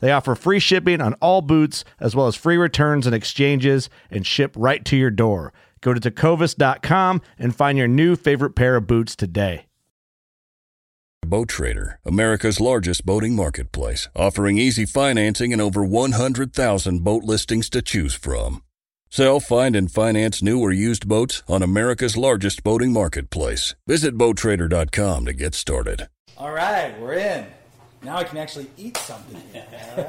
They offer free shipping on all boots, as well as free returns and exchanges, and ship right to your door. Go to tecovas.com and find your new favorite pair of boots today. Boat Trader, America's largest boating marketplace, offering easy financing and over 100,000 boat listings to choose from. Sell, find, and finance new or used boats on America's largest boating marketplace. Visit BoatTrader.com to get started. All right, we're in. Now I can actually eat something. All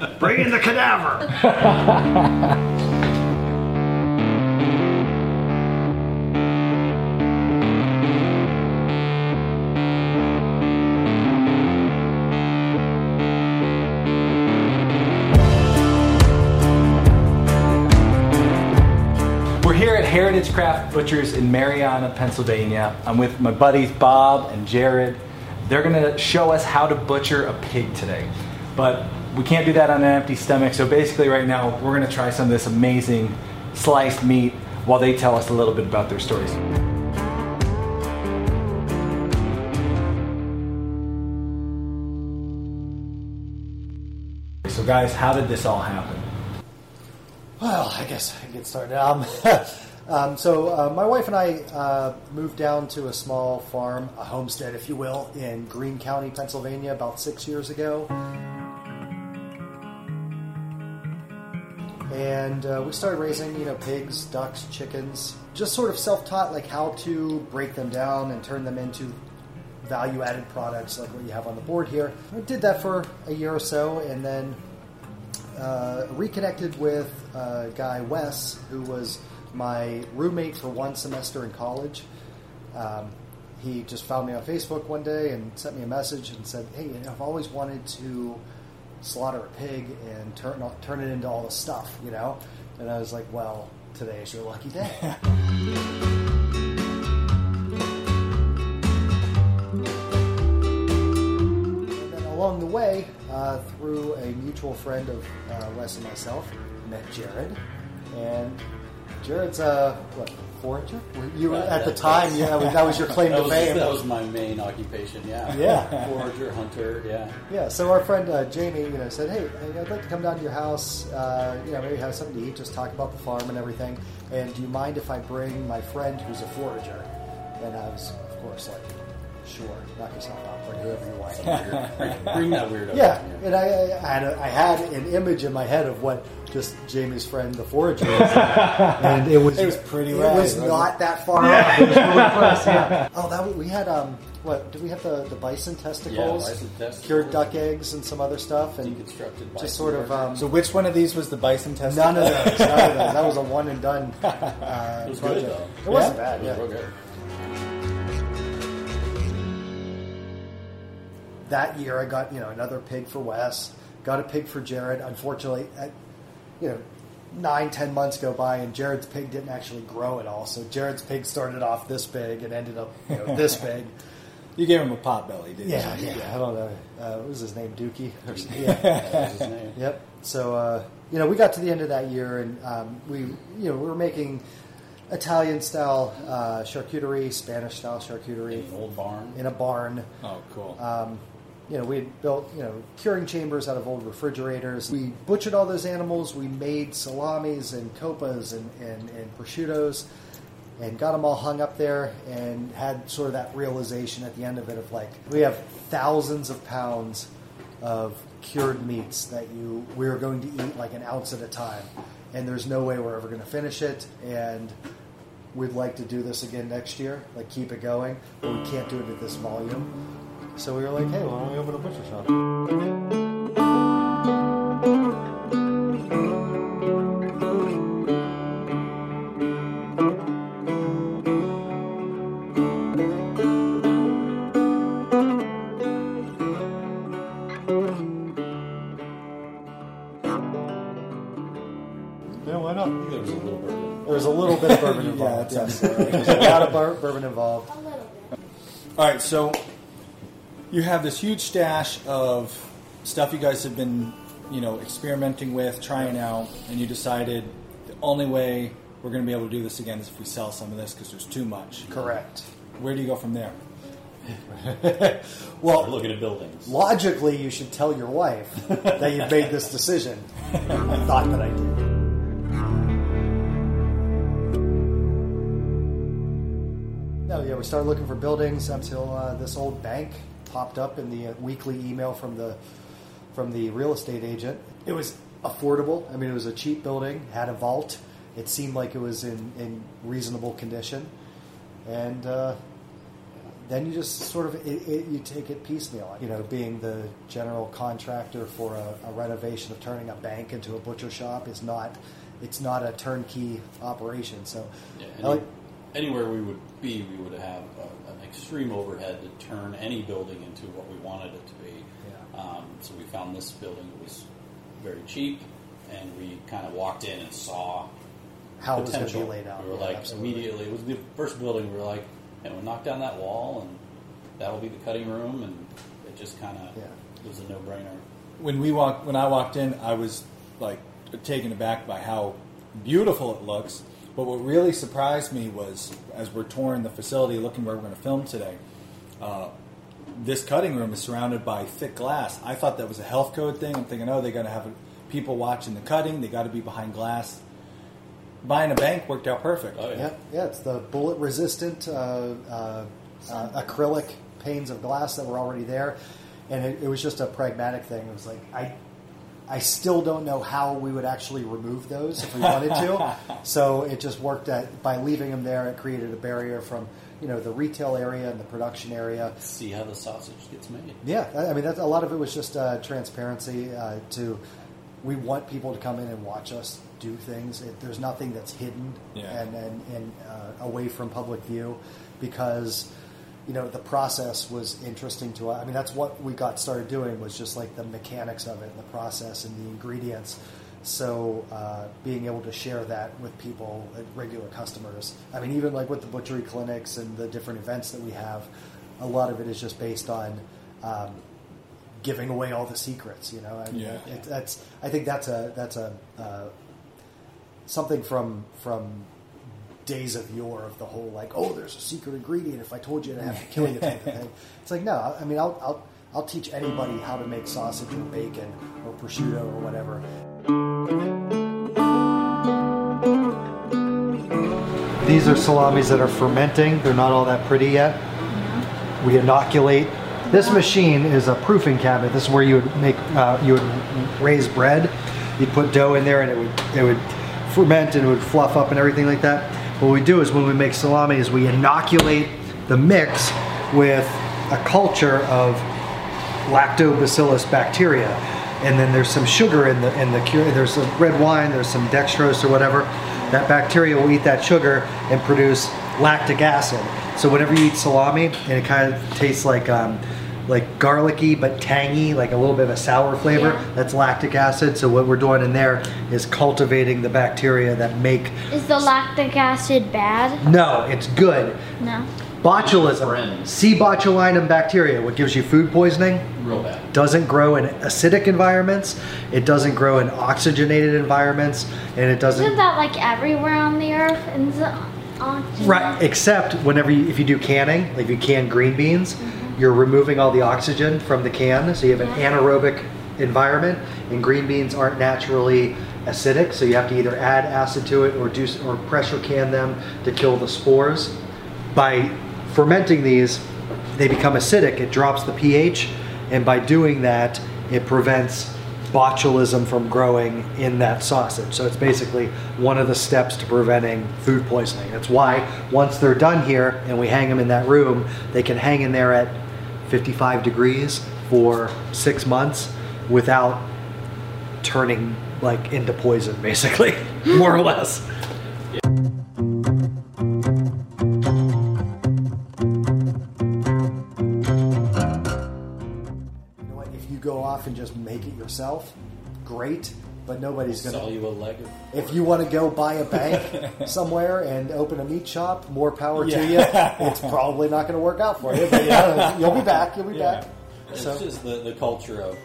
right. Bring in the cadaver. We're here at Heritage Craft Butchers in Marianna, Pennsylvania. I'm with my buddies Bob and Jared. They're going to show us how to butcher a pig today. But we can't do that on an empty stomach, so basically, right now, we're going to try some of this amazing sliced meat while they tell us a little bit about their stories. So, guys, how did this all happen? Well, I guess I can get started. Um, um, so, uh, my wife and I uh, moved down to a small farm, a homestead, if you will, in Greene County, Pennsylvania, about six years ago. And uh, we started raising, you know, pigs, ducks, chickens. Just sort of self-taught, like how to break them down and turn them into value-added products, like what you have on the board here. I did that for a year or so, and then uh, reconnected with a guy, Wes, who was my roommate for one semester in college. Um, he just found me on Facebook one day and sent me a message and said, "Hey, I've always wanted to slaughter a pig and turn turn it into all the stuff, you know." And I was like, "Well, today is your lucky day." Along the way, uh, through a mutual friend of uh, Wes and myself, met Jared. And Jared's a what forager? You were at the time, yeah, that was your claim that to was, fame. That was my main occupation. Yeah. Yeah. Forager, hunter. Yeah. Yeah, so our friend uh, Jamie, you know, said, "Hey, I'd like to come down to your house. Uh, you know, maybe have something to eat. Just talk about the farm and everything. And do you mind if I bring my friend who's a forager?" And I was, of course, like, "Sure, knock yourself out. Bring whoever you want." Bring, bring that weirdo. Yeah, and I, I had a, I had an image in my head of what just Jamie's friend, the forager, and it was It was pretty It rad, was wasn't that far off. It was really close. Yeah. Oh, that we had um what did we have the the bison testicles, bison testicles. cured duck eggs, and some other stuff, and Deconstructed bison just sort of um, So, which one of these was the bison test? none of those. None of those. That was a one and done. Uh, It was project. good though. It wasn't Yeah? bad. It Yeah. was real good. that year I got you know another pig for Wes, got a pig for Jared. Unfortunately, at, you know, nine ten months go by and Jared's pig didn't actually grow at all. So Jared's pig started off this big and ended up you know, this big. You gave him a pot belly, didn't Yeah, you? yeah. I don't know. Uh, what was his name? Dookie. Or something? That was his name. Yep. So uh, you know, we got to the end of that year, and um, we you know we were making Italian style uh, charcuterie, Spanish style charcuterie An old barn. in a barn. Oh, cool. Um, you know, we had built, you know, curing chambers out of old refrigerators. We butchered all those animals. We made salamis and coppas and, and, and prosciuttos and got them all hung up there and had sort of that realization at the end of it of like, we have thousands of pounds of cured meats that you we're going to eat like an ounce at a time. and there's no way we're ever going to finish it. And we'd like to do this again next year, like keep it going, but we can't do it at this volume. So we were like, hey, why don't we open a butcher shop? Yeah, why not? There was a little bourbon. There's a little bit of bourbon involved. Yeah, yes, there's a lot of bur- bourbon involved. A little bit. All right, so you have this huge stash of stuff you guys have been, you know, experimenting with, trying out, and you decided the only way we're going to be able to do this again is if we sell some of this because there's too much. Correct. Where do you go from there? We're Well, looking at buildings. logically, you should tell your wife that you've made this decision. I thought that I did. No, yeah, we started looking for buildings until uh, this old bank popped up in the uh, weekly email from the from the real estate agent. It was affordable. I mean, it was a cheap building, had a vault. It seemed like it was in, in reasonable condition, and uh, then you just sort of it, it, you take it piecemeal. You know, being the general contractor for a, a renovation of turning a bank into a butcher shop is not it's not a turnkey operation. So, Yeah, any- like, anywhere we would be, we would have a, an extreme overhead to turn any building into what we wanted it to be. Yeah. Um, so we found this building was very cheap, and we kind of walked in and saw how it was going to potential. be laid out. We were Yeah, like absolutely. immediately. It was the first building. We were like, and we'll knock down that wall, and that'll be the cutting room, and it just kind of Yeah. was a no brainer. When we walked, when I walked in, I was like taken aback by how beautiful it looks. But what really surprised me was, as we're touring the facility, looking where we're going to film today, uh, this cutting room is surrounded by thick glass. I thought that was a health code thing. I'm thinking, oh, they got to have people watching the cutting. They got to be behind glass. Buying a bank worked out perfect. Oh yeah. Yeah, yeah, it's the bullet resistant uh, uh, uh, acrylic panes of glass that were already there, and it, it was just a pragmatic thing. It was like I, I still don't know how we would actually remove those if we wanted to. so it just worked at by leaving them there. It created a barrier from you know the retail area and the production area. See how the sausage gets made. Yeah, I mean a lot of it was just uh, transparency. Uh, to we want people to come in and watch us do things. It, there's nothing that's hidden Yeah. and and, and uh, away from public view because you know the process was interesting to us. I mean that's what we got started doing was just like the mechanics of it and the process and the ingredients. So uh, being able to share that with people, uh, regular customers. I mean even like with the butchery clinics and the different events that we have, a lot of it is just based on. Um, giving away all the secrets. You know, I mean, Yeah. it, that's I think that's a that's a uh, something from from days of yore of the whole like oh there's a secret ingredient if I told you I'd have to kill you type of thing. It's like no, I mean I'll I'll I'll teach anybody how to make sausage or bacon or prosciutto or whatever. These are salamis that are fermenting. They're not all that pretty yet. We inoculate. This machine is a proofing cabinet. This is where you would make, uh, you would raise bread. You'd put dough in there, and it would it would ferment and it would fluff up and everything like that. What we do is when we make salami, is we inoculate the mix with a culture of lactobacillus bacteria, and then there's some sugar in the in the cure. There's some red wine. There's some dextrose or whatever. That bacteria will eat that sugar and produce lactic acid. So whenever you eat salami, and it kind of tastes like um, like garlicky but tangy, like a little bit of a sour flavor. Yeah. That's lactic acid. So what we're doing in there is cultivating the bacteria that make. Is the lactic acid bad? No, it's good. No. Botulism, Friend. C. botulinum bacteria, what gives you food poisoning, Real bad. doesn't grow in acidic environments. It doesn't grow in oxygenated environments, and it doesn't. Isn't that like everywhere on the earth? And the oxygen? Right, except whenever you, if you do canning, like if you can green beans, mm-hmm. You're removing all the oxygen from the can, so you have an mm-hmm. anaerobic environment, and green beans aren't naturally acidic, so you have to either add acid to it or do or pressure can them to kill the spores. By fermenting these, they become acidic. It drops the pH, and by doing that, it prevents botulism from growing in that sausage. So it's basically one of the steps to preventing food poisoning. That's why once they're done here and we hang them in that room, they can hang in there at 55 degrees for six months without turning like into poison, basically, more or less. You know what? If you go off and just make it yourself, great. But nobody's gonna. Sell you a leg. If you want to go buy a bank somewhere and open a meat shop, more power to you. It's probably not going to work out for you, but yeah, you'll be back. You'll be Yeah. back. It's So- just the, the culture of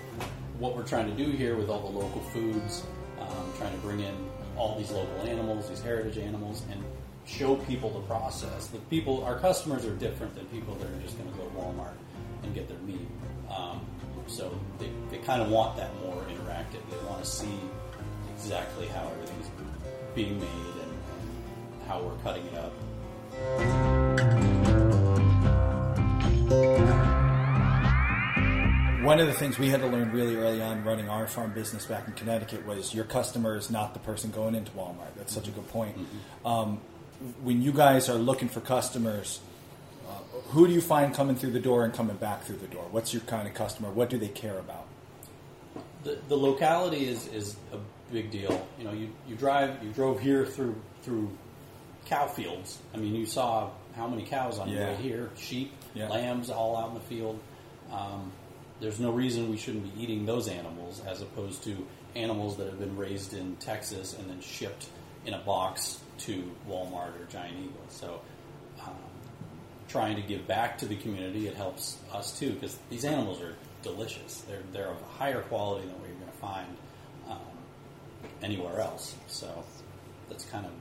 what we're trying to do here with all the local foods, um, trying to bring in all these local animals, these heritage animals, and show people the process. The people, our customers are different than people that are just going to go to Walmart and get their meat. Um, so they, they kind of want that more interactive. They want to see exactly how everything's being made and, and how we're cutting it up. One of the things we had to learn really early on running our farm business back in Connecticut was your customer is not the person going into Walmart. That's such a good point. Um, when you guys are looking for customers, uh, who do you find coming through the door and coming back through the door? What's your kind of customer? What do they care about? The, the locality is, is a big deal. You know, you, you drive, you drove here through through cow fields. I mean, you saw how many cows on your Yeah. way here, sheep, Yeah. lambs, all out in the field. Um, there's no reason we shouldn't be eating those animals as opposed to animals that have been raised in Texas and then shipped in a box to Walmart or Giant Eagle. So, um, trying to give back to the community, it helps us too because these animals are delicious. They're they're of higher quality than what you're going to find um, anywhere else. So that's kind of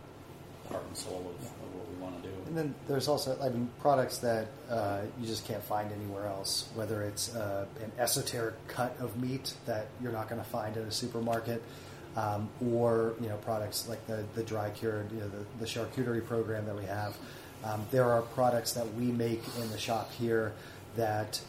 the heart and soul of, of what we want to do. And then there's also, I mean, products that uh, you just can't find anywhere else. Whether it's uh, an esoteric cut of meat that you're not going to find at a supermarket, um, or you know, products like the the dry cured, you know, the, the charcuterie program that we have. Um, there are products that we make in the shop here that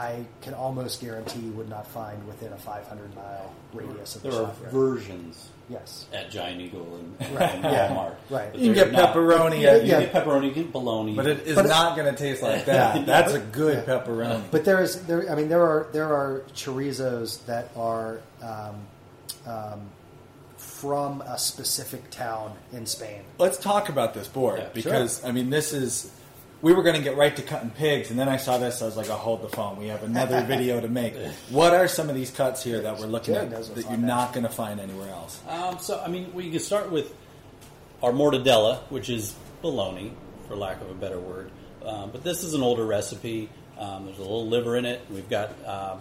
I can almost guarantee you would not find within a 500 mile radius of the There are shop here. versions yes. at Giant Eagle and, Right, and yeah, Walmart. right. But You can they're get not- pepperoni, Yeah, at- You yeah. get pepperoni, you get bologna, but it is But- not going to taste like that. That's a good pepperoni. But there is there. I mean, there are there are chorizos that are um, um, from a specific town in Spain. Let's talk about this board Yeah, because I mean, this is. We were going to get right to cutting pigs, and then I saw this. I was like, "I'll hold the phone. We have another video to make." What are some of these cuts here that we're looking Jared at that you're not going to find anywhere else? Um, so, I mean, we can start with our mortadella, which is bologna, for lack of a better word. Um, but this is an older recipe. Um, there's a little liver in it. We've got um,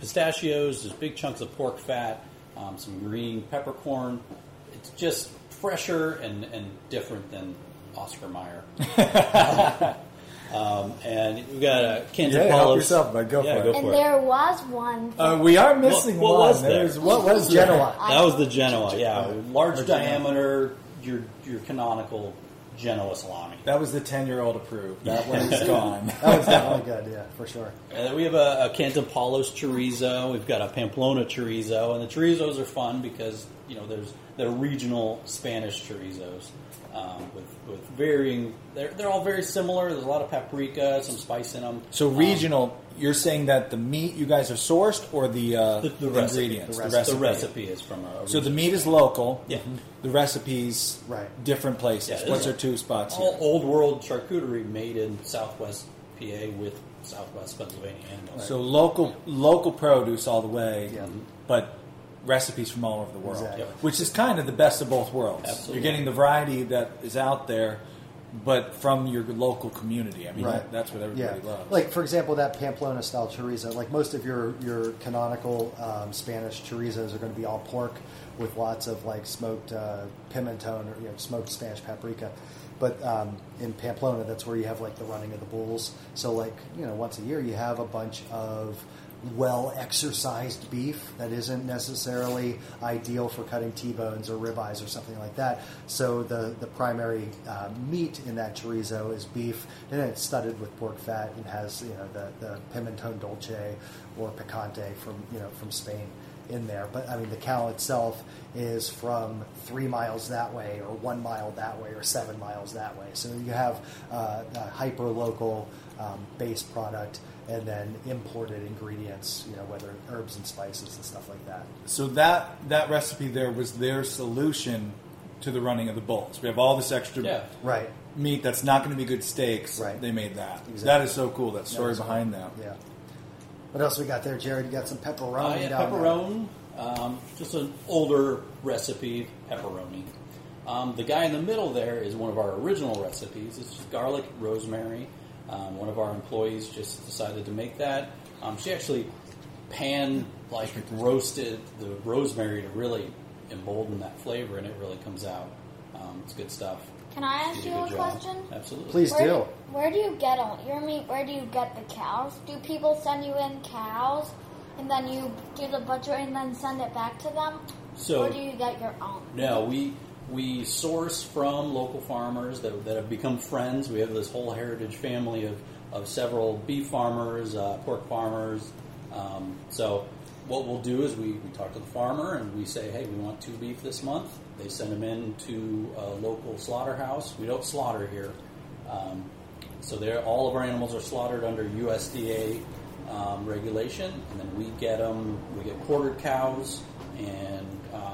pistachios, there's big chunks of pork fat, um, some green peppercorn. It's just fresher and, and different than Oscar Mayer. um, and we've got a Kansas Yeah, help yourself, bud. Go yeah, for it. Go And for it. there was one. Uh, we are missing What- what one. was there? There's- what was there? Genoa. That was the Genoa, yeah. Large Or Genoa. diameter, your your canonical Genoa salami. That was the ten-year-old approved. That one is gone. That was definitely good. Yeah, for sure. And then we have a, a Cantimpalos chorizo. We've got a Pamplona chorizo, and the chorizos are fun because you know there's they're regional Spanish chorizos um, with with varying. They're they're all very similar. There's a lot of paprika, some spice in them. So regional, you're saying that the meat you guys have sourced, or the, uh, The- the recipe. ingredients, The the recipe. recipe. the recipe is from a. So the meat is local. Yeah. The recipes, Right. different places. Yeah, What's our two spots all here? old world charcuterie made in Southwest PA with Southwest Pennsylvania animals. So local local produce all the way, Yeah. but recipes from all over the world, Exactly. which is kind of the best of both worlds. Absolutely. You're getting the variety that is out there, but from your local community. I mean, Right. that, that's what everybody Yeah, loves. like for example, that Pamplona style chorizo. Like most of your your canonical um, Spanish chorizos are going to be all pork with lots of like smoked uh, pimenton or you know, smoked Spanish paprika. But um, in Pamplona, that's where you have like the running of the bulls. So like you know, once a year you have a bunch of well exercised beef that isn't necessarily ideal for cutting T-bones or ribeyes or something like that. So the the primary uh, meat in that chorizo is beef, and it's studded with pork fat and has you know the the pimenton dolce or picante from you know from Spain. in there. But I mean, the cow itself is from three miles that way, or one mile that way, or seven miles that way. So you have uh, hyper local um, base product. And then imported ingredients, you know, whether herbs and spices and stuff like that. So that that recipe there was their solution to the running of the bulls. We have all this extra Yeah. Right. meat that's not going to be good steaks. Right. They made that. Exactly. That is so cool. That story is behind that. Yeah. What else we got there, Jared? You got some pepperoni Uh, yeah, down there. pepperoni. Um, just an older recipe, pepperoni. Um, the guy in the middle there is one of our original recipes. It's just garlic, rosemary. Um, one of our employees just decided to make that. Um, she actually pan like roasted the rosemary to really embolden that flavor, and it really comes out. Um, it's good stuff. Can I ask you a a job. question? Absolutely. Please Where do. do, where do you get all your meat? Where do you get the cows? Do people send you in cows, and then you do the butcher and then send it back to them? So- or do you get your own? No, we we source from local farmers that, that have become friends. We have this whole heritage family of, of several beef farmers, uh, pork farmers. Um, so what we'll do is we, we talk to the farmer and we say, hey, we want two beef this month. They send them in to a local slaughterhouse. We don't slaughter here. Um, so all of our animals are slaughtered under USDA um, regulation, and then we get them. We get quartered cows and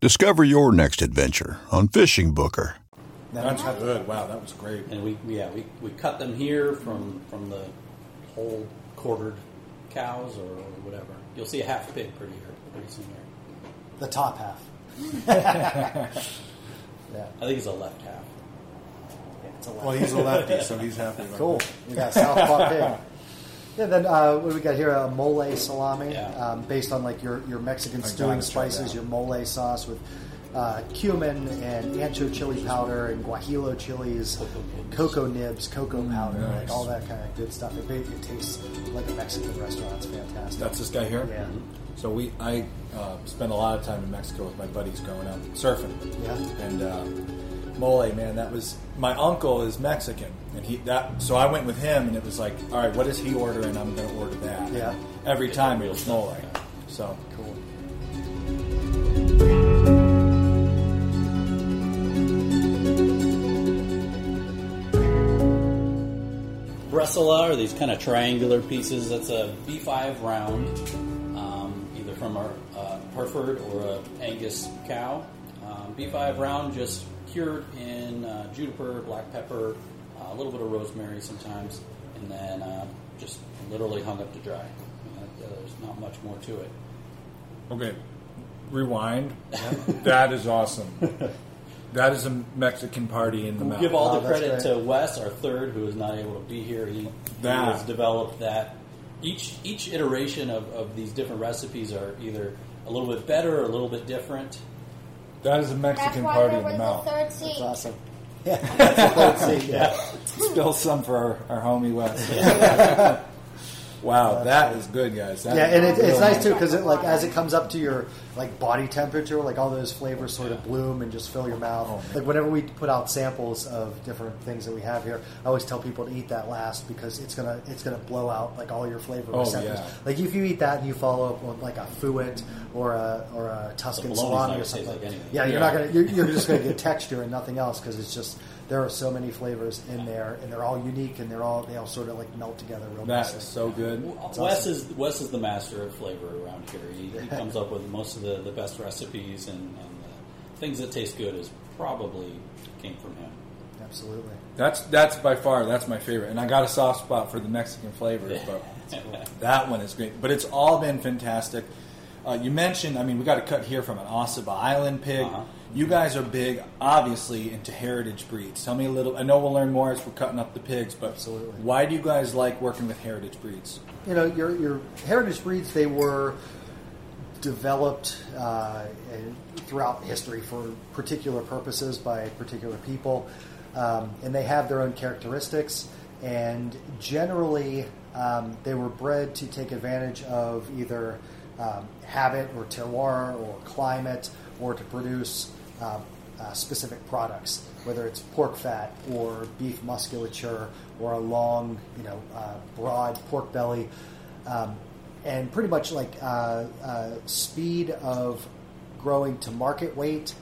Discover your next adventure on Fishing Booker. That's good. Wow, that was great. And we, we- yeah we, we cut them here from from the whole quartered cows or, or whatever. You'll see a half pig pretty here pretty soon here. The top half. yeah. I think it's a left half. It's a lot. Well, he's a lefty, so he's happy. About Cool. that. We got Southpaw pig. Yeah, then uh, what do we got here? A mole salami, Yeah. um, based on like your, your Mexican stewing spices, your mole sauce with uh, cumin and ancho chili powder and guajillo chilies, cocoa nibs, cocoa powder, nice. like all that kind of good stuff. It basically tastes like a Mexican restaurant. It's fantastic. That's this guy here. Yeah. So we, I uh, spent a lot of time in Mexico with my buddies growing up surfing. Yeah. And uh, mole, man, that was my uncle is Mexican, and he that. So I went with him, and it was like, all right, what is he ordering? I'm going to order that. Yeah. Every time it was mole. So cool. Bresaola are these kind of triangular pieces. That's a beef eye round, um, either from a uh, Hereford or a Angus cow. Um, beef eye round just cured in uh, juniper, black pepper, uh, a little bit of rosemary sometimes, and then uh, just literally hung up to dry. Uh, there's not much more to it. okay, rewind. that is awesome. that is a Mexican party in the We'll mouth. give all Wow, the credit great. to Wes, our third, who is not able to be here. He, he has developed that. Each each iteration of, of these different recipes are either a little bit better or a little bit different. That is a That's Mexican why party there in the was a mouth. third seat. That's awesome. Yeah. That's the third seat, yeah. Spill some for our, our homie Wes. wow, that is good, guys. That Yeah, and it, it's nice too because it like as it comes up to your like body temperature, like all those flavors sort of bloom and just fill your oh. mouth. Oh, like whenever we put out samples of different things that we have here, I always tell people to eat that last because it's gonna it's gonna blow out like all your flavor Oh, receptors. yeah. Like if you eat that and you follow up with like a fouet or a or a Tuscan salami or something. like yeah, you're Yeah. not gonna you're, you're just gonna get texture and nothing else because it's just there are so many flavors in there and they're all unique and they're all they all sort of like melt together real That nicely. is so good. Wes awesome. is Wes is the master of flavor around here. He, he comes up with most of the, the best recipes and, and the things that taste good is probably came from him. Absolutely. That's that's by far that's my favorite, and I got a soft spot for the Mexican flavors, but that one is great. But it's all been fantastic. Uh, you mentioned, I mean, we got a cut here from an Ossabaw Island pig. Uh-huh. You guys are big, obviously, into heritage breeds. Tell me a little. I know we'll learn more as we're cutting up the pigs, but Absolutely. why do you guys like working with heritage breeds? you know your your heritage breeds they were developed uh, throughout history for particular purposes by particular people, um, and they have their own characteristics. And generally, um, they were bred to take advantage of either um, habit or terroir or climate or to produce um, uh, specific products, whether it's pork fat or beef musculature or a long, you know, uh, broad pork belly. Um, and pretty much like uh, uh, speed of growing to market weight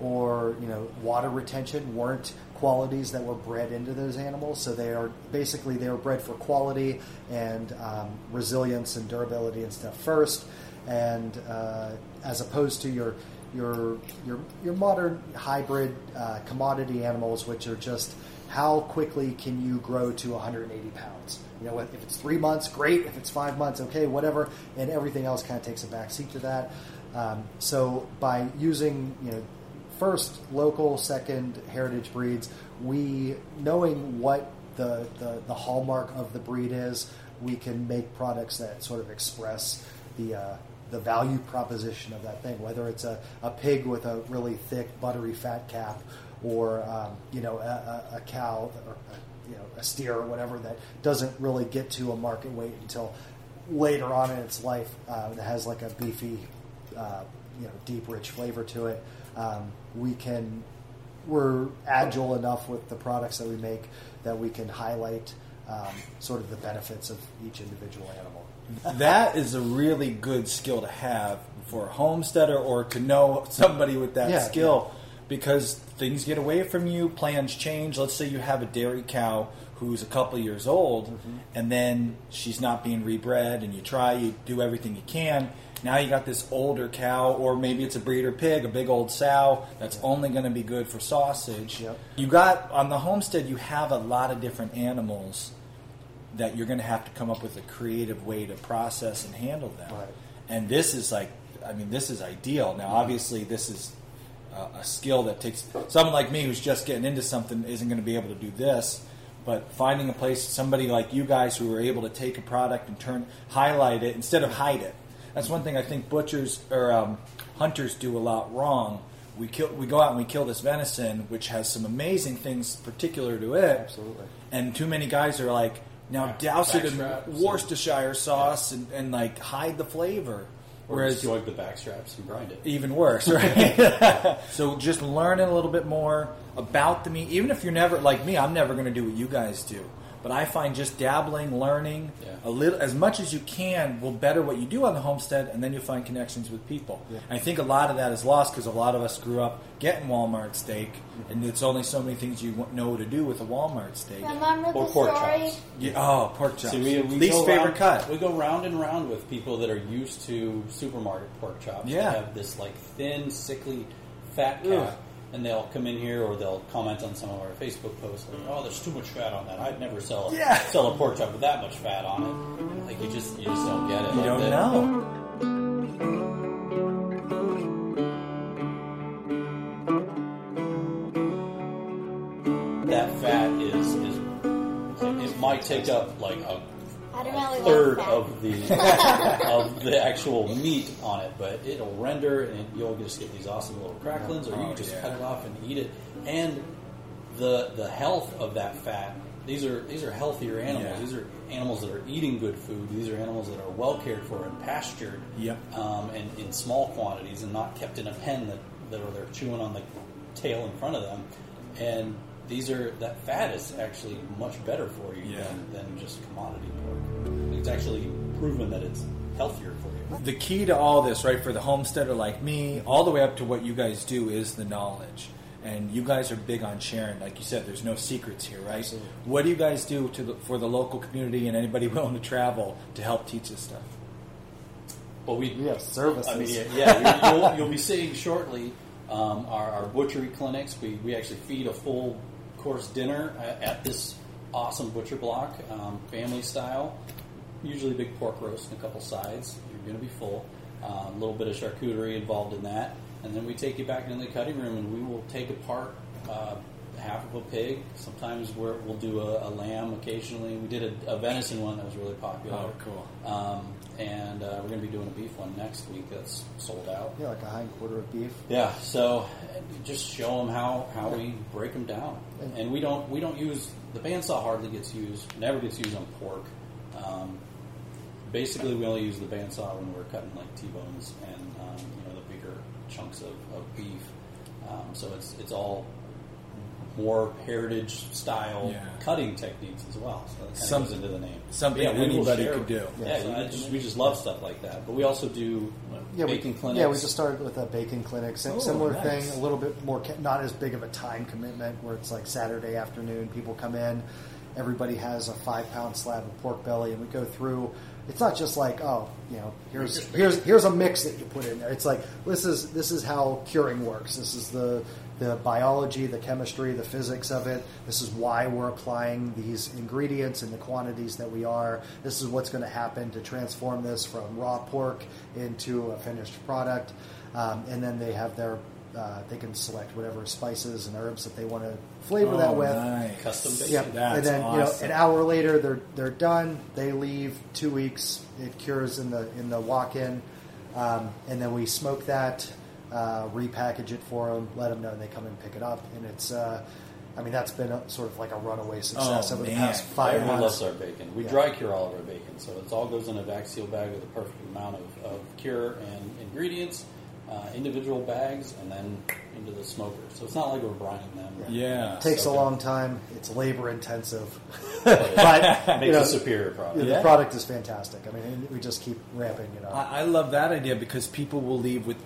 or you know water retention weren't qualities that were bred into those animals. So they are basically they were bred for quality and um, resilience and durability and stuff first, and uh, as opposed to your your your your modern hybrid uh, commodity animals, which are just how quickly can you grow to 180 pounds? You know, if it's three months, great. If it's five months, okay, whatever. And everything else kind of takes a backseat to that. Um, so by using, you know, first local, second heritage breeds, we knowing what the, the, the hallmark of the breed is, we can make products that sort of express the uh, the value proposition of that thing. Whether it's a, a pig with a really thick, buttery fat cap, or um, you know a, a, a cow or a, you know a steer or whatever that doesn't really get to a market weight until later on in its life uh, that has like a beefy, uh, you know, deep, rich flavor to it. Um, we can we're agile enough with the products that we make that we can highlight um, sort of the benefits of each individual animal. That is a really good skill to have for a homesteader or to know somebody with that Yeah, skill because things get away from you, plans change. Let's say you have a dairy cow who's a couple years old Mm-hmm. and then she's not being rebred and you try, you do everything you can. Now you got this older cow, or maybe it's a breeder pig, a big old sow that's only going to be good for sausage. Yep. You got on the homestead, you have a lot of different animals that you're going to have to come up with a creative way to process and handle them. Right. And this is like, I mean, this is ideal. Now, obviously, this is uh, a skill that takes someone like me who's just getting into something isn't going to be able to do this. But finding a place, somebody like you guys who are able to take a product and turn, highlight it instead of hide it. That's one thing I think butchers or um, hunters do a lot wrong. We kill, we go out and we kill this venison, which has some amazing things particular to it. Absolutely. And too many guys are like, now douse it in. Worcestershire sauce and, and like hide the flavor. Or Whereas the back straps and grind it. even worse, right? so just learning a little bit more about the meat. Even if you're never like me, I'm never going to do what you guys do. But I find just dabbling, learning Yeah. a little, as much as you can, will better what you do on the homestead, and then you'll find connections with people. And I think a lot of that is lost because a lot of us grew up getting Walmart steak, and it's only so many things you know to do with a Walmart steak. Remember Or the pork story? chops. Yeah, oh, pork chops. See, we, we Least go favorite round, cut. We go round and round with people that are used to supermarket pork chops. Yeah. They have this like thin, sickly, fat Ugh. And they'll come in here or they'll comment on some of our Facebook posts like, "Oh, there's too much fat on that. I'd never sell a, Yeah. sell a pork chop with that much fat on it." Like you just you just don't get it. You Like don't the- know. That fat is is it might take up like a I third of the of the actual meat on it, but it'll render and you'll just get these awesome little cracklings, or you Oh, can just yeah. cut it off and eat it. And the the health of that fat. These are these are healthier animals. Yeah. These are animals that are eating good food. These are animals that are well cared for and pastured, Yep. um, and in small quantities, and not kept in a pen that that are they're chewing on the tail in front of them. And these are that fat is actually much better for you Yeah. than, than just commodity pork. It's actually proven that it's healthier for you. the key to all this, right, for the homesteader like me, all the way up to what you guys do is the knowledge. And you guys are big on sharing. Like you said, there's no secrets here, right? Absolutely. What do you guys do to the, for the local community and anybody willing to travel to help teach this stuff? Well, we We have services. I mean, yeah, yeah you- you'll, you'll be seeing shortly um, our, our butchery clinics. We, we actually feed a full course dinner at, at this awesome butcher block, um, family style. Usually big pork roast and a couple sides. You're going to be full. Uh, a little bit of charcuterie involved in that. And then we take you back into the cutting room and we will take apart uh, half of a pig. Sometimes we're, we'll do a, a lamb occasionally. We did a, a venison one that was really popular. Oh, cool. Um, and uh, we're going to be doing a beef one next week that's sold out. Yeah, like a hind quarter of beef. Yeah, so just show them how, how we break them down, and we don't we don't use the bandsaw hardly gets used, never gets used on pork. Um, basically, we only use the bandsaw when we're cutting like T-bones and um, you know the bigger chunks of, of beef. Um, so it's it's all more heritage style Yeah. cutting techniques as well. So that kind Some- of goes into the name. something Yeah, we will anybody could do. Yeah, Yeah. I just, we just love stuff like that. But we also do Yeah, baking we, clinics. Yeah, we just started with a baking clinic. Sim- Oh, similar nice. thing, a little bit more, not as big of a time commitment where it's like Saturday afternoon, people come in, everybody has a five pound slab of pork belly, and we go through. It's not just like, oh, you know, here's here's here's a mix that you put in there. It's like this is this is how curing works. This is the the biology, the chemistry, the physics of it. This is why we're applying these ingredients in the quantities that we are. This is what's going to happen to transform this from raw pork into a finished product. Um, and then they have their, uh, they can select whatever spices and herbs that they want to flavor that Oh, with. nice. Custom baked. Yeah, That's and then you know, an hour later they're they're done. They leave two weeks. It cures in the in the walk-in, um, and then we smoke that, uh, repackage it for them, let them know, and they come and pick it up. And it's, uh, I mean, that's been a, sort of like a runaway success Oh, over the past five Everyone months. loves our bacon. We Yeah. dry cure all of our bacon, so it all goes in a vac seal bag with a perfect amount of, of cure and ingredients, uh, individual bags, and then into the smoker. So it's not like we're brining them. Yeah. it takes a Okay. long time. It's labor intensive, But but you makes know, a superior product. the product is fantastic. I mean, we just keep ramping it up. I, I love that idea because people will leave with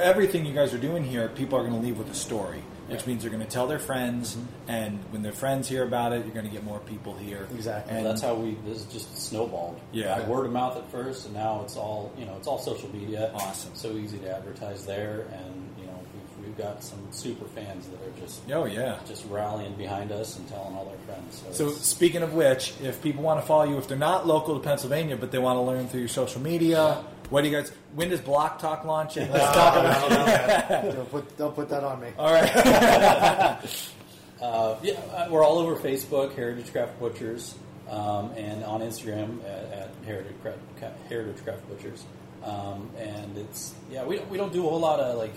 everything you guys are doing here. People are going to leave with a story, which means they're going to tell their friends, mm-hmm. and when their friends hear about it, you're going to get more people here. Exactly. And that's how we. This is just snowballed. Yeah. By word of mouth at first, and now it's all you know. It's all social media. Awesome. So easy to advertise there, and you know we've, we've got some super fans that are just Oh yeah. just rallying behind us and telling all their friends. So, So speaking of which, if people want to follow you, if they're not local to Pennsylvania but they want to learn through your social media, what do you guys? When does Block Talk launch? Let's talk about don't, put, don't put that on me. All right. Uh, yeah, uh, we're all over Facebook, Heritage Craft Butchers, um, and on Instagram at, at Heritage, Craft, Heritage Craft Butchers. Um, and it's yeah, we don't, we don't do a whole lot of like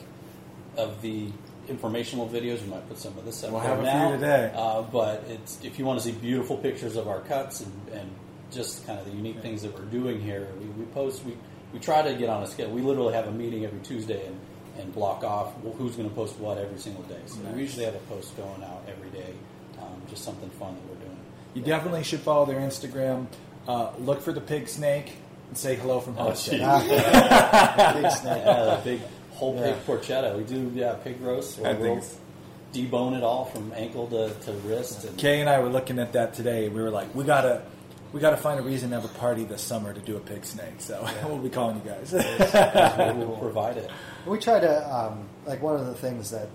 of the informational videos. We might put some of this up We'll have a few today. Uh, but it's if you want to see beautiful pictures of our cuts and, and just kind of the unique things that we're doing here, we, we post. We we try to get on a schedule. We literally have a meeting every Tuesday and, and block off who's going to post what every single day. So Nice. we usually have a post going out every day, um, just something fun that we're doing. You definitely should follow their Instagram. Uh, look for the pig snake and say hello from Oh, Hudson. gee. Big snake. Yeah, the big whole pig Yeah. porchetta. We do yeah pig roast. I think we'll it's- debone it all from ankle to, to wrist. And Kay and I were looking at that today. We were like, we gotta, we gotta find a reason to have a party this summer to do a pig snake. So we'll be calling you guys. we'll provide it. We try to um, like one of the things that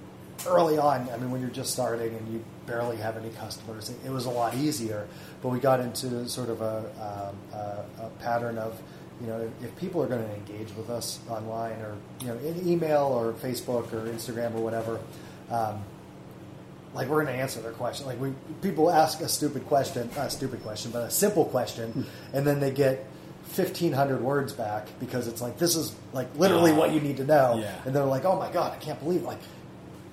early on. I mean, when you're just starting and you barely have any customers, it, it was a lot easier. But we got into sort of a, um, a, a pattern of you know if people are going to engage with us online or you know in email or Facebook or Instagram or whatever. Um, like we're going to answer their question. Like we people ask a stupid question, not a stupid question, but a simple question, and then they get fifteen hundred words back because it's like this is like literally what you need to know, Yeah. and they're like, oh my god, I can't believe like.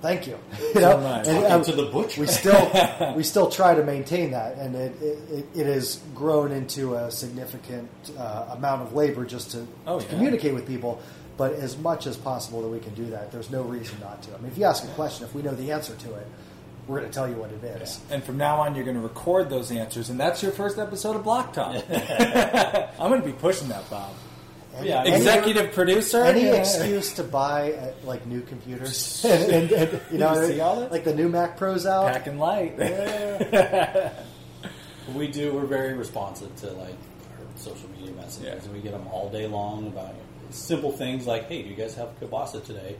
Thank you. you know, nice. And, um, to the butcher. We still we still try to maintain that, and it it, it, it has grown into a significant uh, amount of labor just to, Oh, to yeah. communicate with people. But as much as possible that we can do that, there's no reason not to. I mean, if you ask a question, if we know the answer to it, we're going to tell you what it is. and from now on, you're going to record those answers, and that's your first episode of Block Talk. I'm going to be pushing that, Bob. Any- Yeah, any- Executive producer. Any Yeah. excuse to buy uh, like new computers, and, and, and, you know, You see all that? like the new Mac Pros out. Packing light. We do. We're very responsive to like our social media messages, Yeah. and we get them all day long about simple things like, "Hey, do you guys have kielbasa today?"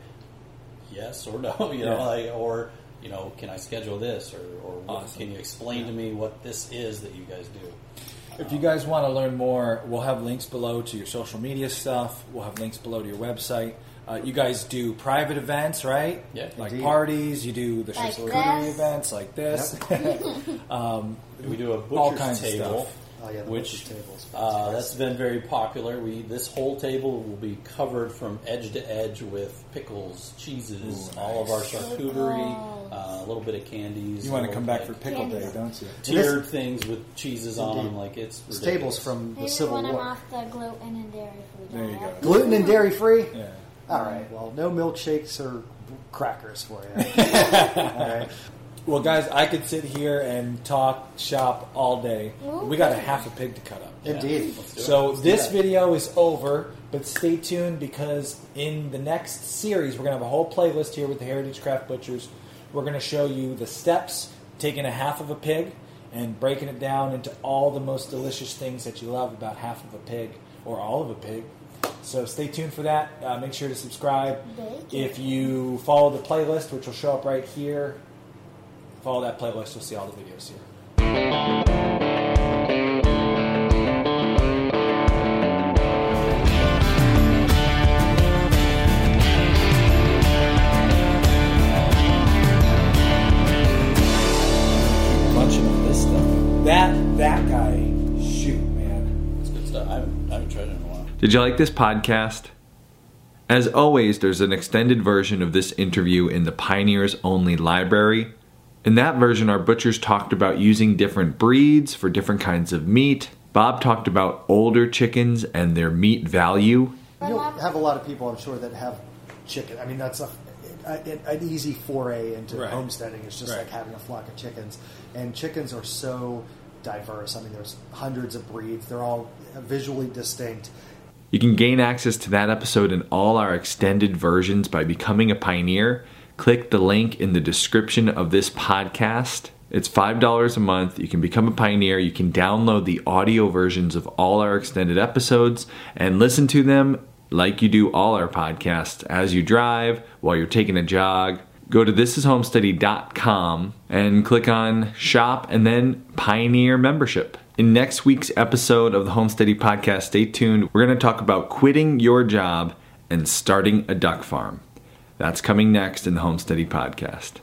Yes or no, you know, Yeah. like or you know, can I schedule this or, or what, Awesome. can you explain to me what this is that you guys do? If you guys want to learn more, we'll have links below to your social media stuff. We'll have links below to your website. Uh, you guys do private events, right? Yeah. Like Indeed. parties. You do the Like charcuterie this. events like this. We do a All butcher's kinds of table, stuff. Oh, yeah, the which tables. uh, that's been very popular. We this whole table will be covered from edge to edge with pickles, cheeses, all of our charcuterie, uh, a little bit of candies. you want to come back for like, pickle Candy. day, don't you? tiered things with cheeses on them. Like it's This ridiculous. table's from the Maybe Civil when I'm War. off the gluten and dairy food. There you go. Gluten and dairy free? Yeah. All right. Well, no milkshakes or crackers for you. All right. Well, guys, I could sit here and talk shop all day. We got a half a pig to cut up. Indeed. So this video is over, but stay tuned because in the next series we're gonna have a whole playlist here with the Heritage Craft Butchers. We're gonna show you the steps, taking a half of a pig and breaking it down into all the most delicious things that you love about half of a pig or all of a pig. So stay tuned for that. Uh, make sure to subscribe. Thank you. If you follow the playlist, which will show up right here, follow that playlist. You'll see all the videos here. Bunching of this stuff. That that guy, shoot, man. It's good stuff. I haven't tried it in a while. Did you like this podcast? As always, there's an extended version of this interview in the Pioneers Only library. In that version, our butchers talked about using different breeds for different kinds of meat. Bob talked about older chickens and their meat value. You'll have a lot of people, I'm sure, that have chicken. I mean, that's a, a, an easy foray into Right. homesteading. It's just Right. like having a flock of chickens. And chickens are so diverse. I mean, there's hundreds of breeds. They're all visually distinct. You can gain access to that episode and all our extended versions by becoming a pioneer. Click the link in the description of this podcast. It's $5 a month. You can become a pioneer. You can download the audio versions of all our extended episodes and listen to them like you do all our podcasts as you drive, while you're taking a jog. Go to thisishomesteady.com and click on shop and then pioneer membership. In next week's episode of the Homesteady Podcast, stay tuned. We're going to talk about quitting your job and starting a duck farm. That's coming next in the Homesteady Podcast.